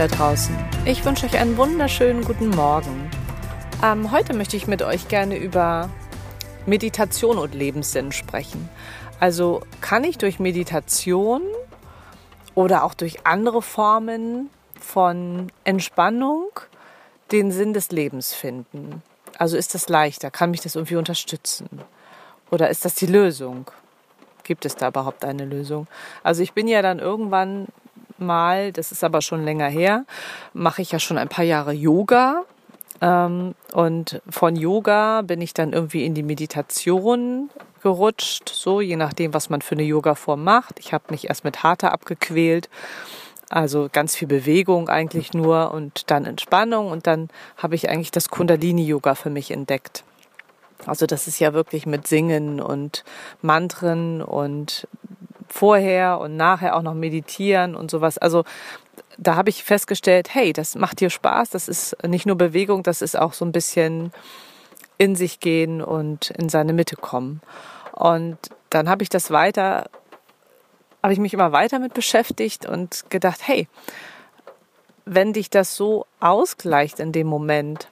da draußen. Ich wünsche euch einen wunderschönen guten Morgen. Ähm, heute möchte ich mit euch gerne über Meditation und Lebenssinn sprechen. Also kann ich durch Meditation oder auch durch andere Formen von Entspannung den Sinn des Lebens finden? Also ist das leichter? Kann mich das irgendwie unterstützen? Oder ist das die Lösung? Gibt es da überhaupt eine Lösung? Also ich bin ja dann irgendwann mal, das ist aber schon länger her, mache ich ja schon ein paar Jahre Yoga. Ähm, und von Yoga bin ich dann irgendwie in die Meditation gerutscht, so je nachdem, was man für eine Yoga-Form macht. Ich habe mich erst mit Hatha abgequält, also ganz viel Bewegung eigentlich nur und dann Entspannung und dann habe ich eigentlich das Kundalini-Yoga für mich entdeckt. Also das ist ja wirklich mit Singen und Mantren und vorher und nachher auch noch meditieren und sowas. Also da habe ich festgestellt, hey, das macht dir Spaß, das ist nicht nur Bewegung, das ist auch so ein bisschen in sich gehen und in seine Mitte kommen. Und dann habe ich das weiter, habe ich mich immer weiter mit beschäftigt und gedacht, hey, wenn dich das so ausgleicht in dem Moment,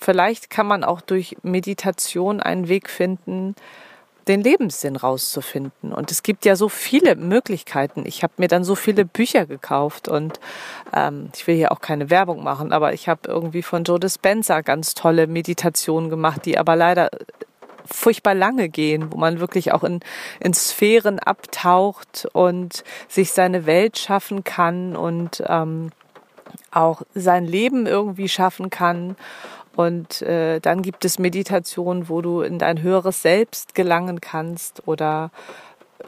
vielleicht kann man auch durch Meditation einen Weg finden, den Lebenssinn rauszufinden. Und es gibt ja so viele Möglichkeiten. Ich habe mir dann so viele Bücher gekauft und ähm, ich will hier auch keine Werbung machen, aber ich habe irgendwie von Joe Dispenza ganz tolle Meditationen gemacht, die aber leider furchtbar lange gehen, wo man wirklich auch in, in Sphären abtaucht und sich seine Welt schaffen kann und ähm, auch sein Leben irgendwie schaffen kann. Und äh, dann gibt es Meditationen, wo du in dein höheres Selbst gelangen kannst oder äh,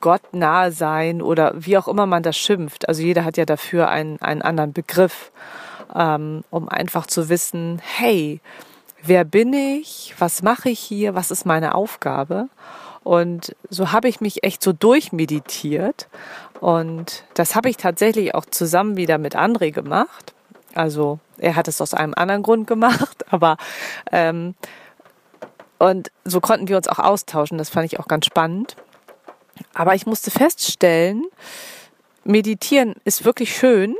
Gott nahe sein oder wie auch immer man das schimpft. Also jeder hat ja dafür einen, einen anderen Begriff, ähm, um einfach zu wissen, hey, wer bin ich? Was mache ich hier? Was ist meine Aufgabe? Und so habe ich mich echt so durchmeditiert. Und das habe ich tatsächlich auch zusammen wieder mit André gemacht. Also er hat es aus einem anderen Grund gemacht, aber ähm, und so konnten wir uns auch austauschen. Das fand ich auch ganz spannend. Aber ich musste feststellen, meditieren ist wirklich schön.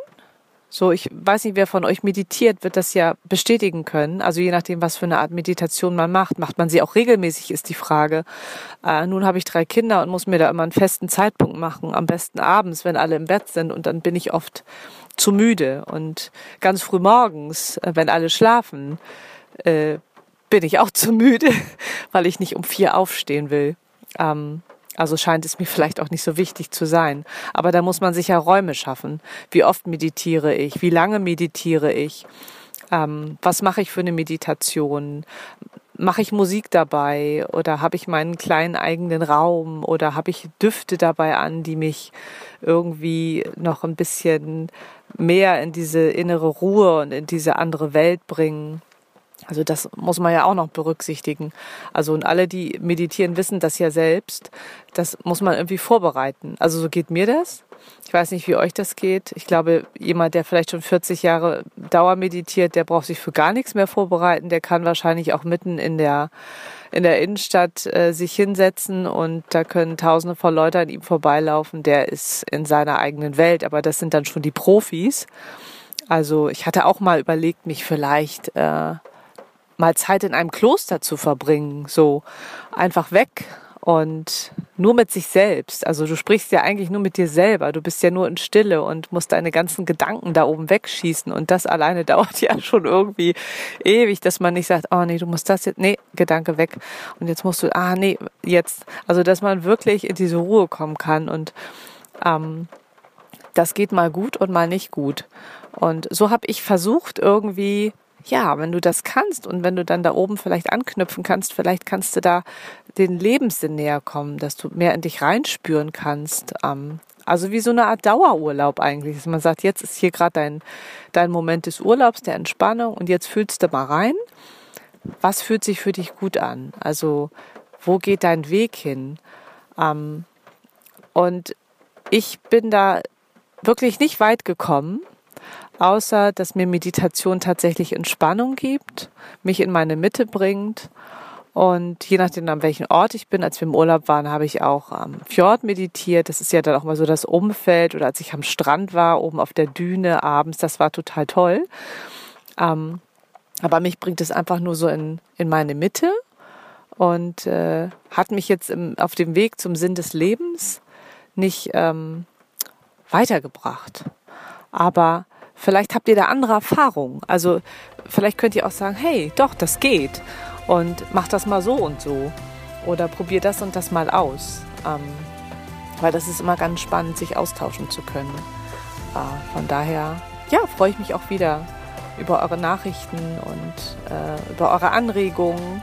So, ich weiß nicht, wer von euch meditiert, wird das ja bestätigen können. Also je nachdem, was für eine Art Meditation man macht. Macht man sie auch regelmäßig, ist die Frage. Äh, nun habe ich drei Kinder und muss mir da immer einen festen Zeitpunkt machen. Am besten abends, wenn alle im Bett sind. Und dann bin ich oft zu müde. Und ganz früh morgens, äh, wenn alle schlafen, äh, bin ich auch zu müde, weil ich nicht um vier aufstehen will. Ähm, also scheint es mir vielleicht auch nicht so wichtig zu sein. Aber da muss man sich ja Räume schaffen. Wie oft meditiere ich? Wie lange meditiere ich? Ähm, was mache ich für eine Meditation? Mache ich Musik dabei oder habe ich meinen kleinen eigenen Raum oder habe ich Düfte dabei an, die mich irgendwie noch ein bisschen mehr in diese innere Ruhe und in diese andere Welt bringen? Also das muss man ja auch noch berücksichtigen. Also und alle, die meditieren, wissen das ja selbst. Das muss man irgendwie vorbereiten. Also so geht mir das. Ich weiß nicht, wie euch das geht. Ich glaube, jemand, der vielleicht schon 40 Jahre Dauer meditiert, der braucht sich für gar nichts mehr vorbereiten. Der kann wahrscheinlich auch mitten in der in der Innenstadt äh, sich hinsetzen und da können Tausende von Leuten an ihm vorbeilaufen. Der ist in seiner eigenen Welt, aber das sind dann schon die Profis. Also ich hatte auch mal überlegt, mich vielleicht äh, mal Zeit in einem Kloster zu verbringen, so einfach weg und nur mit sich selbst. Also du sprichst ja eigentlich nur mit dir selber. Du bist ja nur in Stille und musst deine ganzen Gedanken da oben wegschießen. Und das alleine dauert ja schon irgendwie ewig, dass man nicht sagt, oh nee, du musst das jetzt, nee, Gedanke weg. Und jetzt musst du, ah nee, jetzt. Also dass man wirklich in diese Ruhe kommen kann. Und ähm, das geht mal gut und mal nicht gut. Und so habe ich versucht, irgendwie ja, wenn du das kannst und wenn du dann da oben vielleicht anknüpfen kannst, vielleicht kannst du da den Lebenssinn näher kommen, dass du mehr in dich reinspüren kannst. Ähm, also wie so eine Art Dauerurlaub eigentlich. Dass man sagt, jetzt ist hier gerade dein, dein Moment des Urlaubs, der Entspannung und jetzt fühlst du mal rein. Was fühlt sich für dich gut an? Also wo geht dein Weg hin? Ähm, und ich bin da wirklich nicht weit gekommen außer dass mir Meditation tatsächlich Entspannung gibt, mich in meine Mitte bringt Und je nachdem, an welchem Ort ich bin, als wir im Urlaub waren, habe ich auch am Fjord meditiert. Das ist ja dann auch mal so das Umfeld. Oder als ich am Strand war, oben auf der Düne abends, das war total toll. Ähm, aber mich bringt es einfach nur so in, in meine Mitte und äh, hat mich jetzt im, auf dem Weg zum Sinn des Lebens nicht ähm, weitergebracht. Aber vielleicht habt ihr da andere Erfahrungen. Also vielleicht könnt ihr auch sagen, hey, doch, das geht. Und macht das mal so und so. Oder probiert das und das mal aus. Ähm, weil das ist immer ganz spannend, sich austauschen zu können. Äh, von daher, ja, freue ich mich auch wieder über eure Nachrichten und äh, über eure Anregungen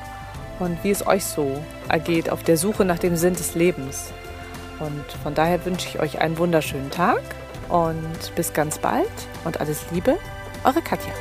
und wie es euch so ergeht auf der Suche nach dem Sinn des Lebens. Und von daher wünsche ich euch einen wunderschönen Tag und bis ganz bald und alles Liebe, eure Katja.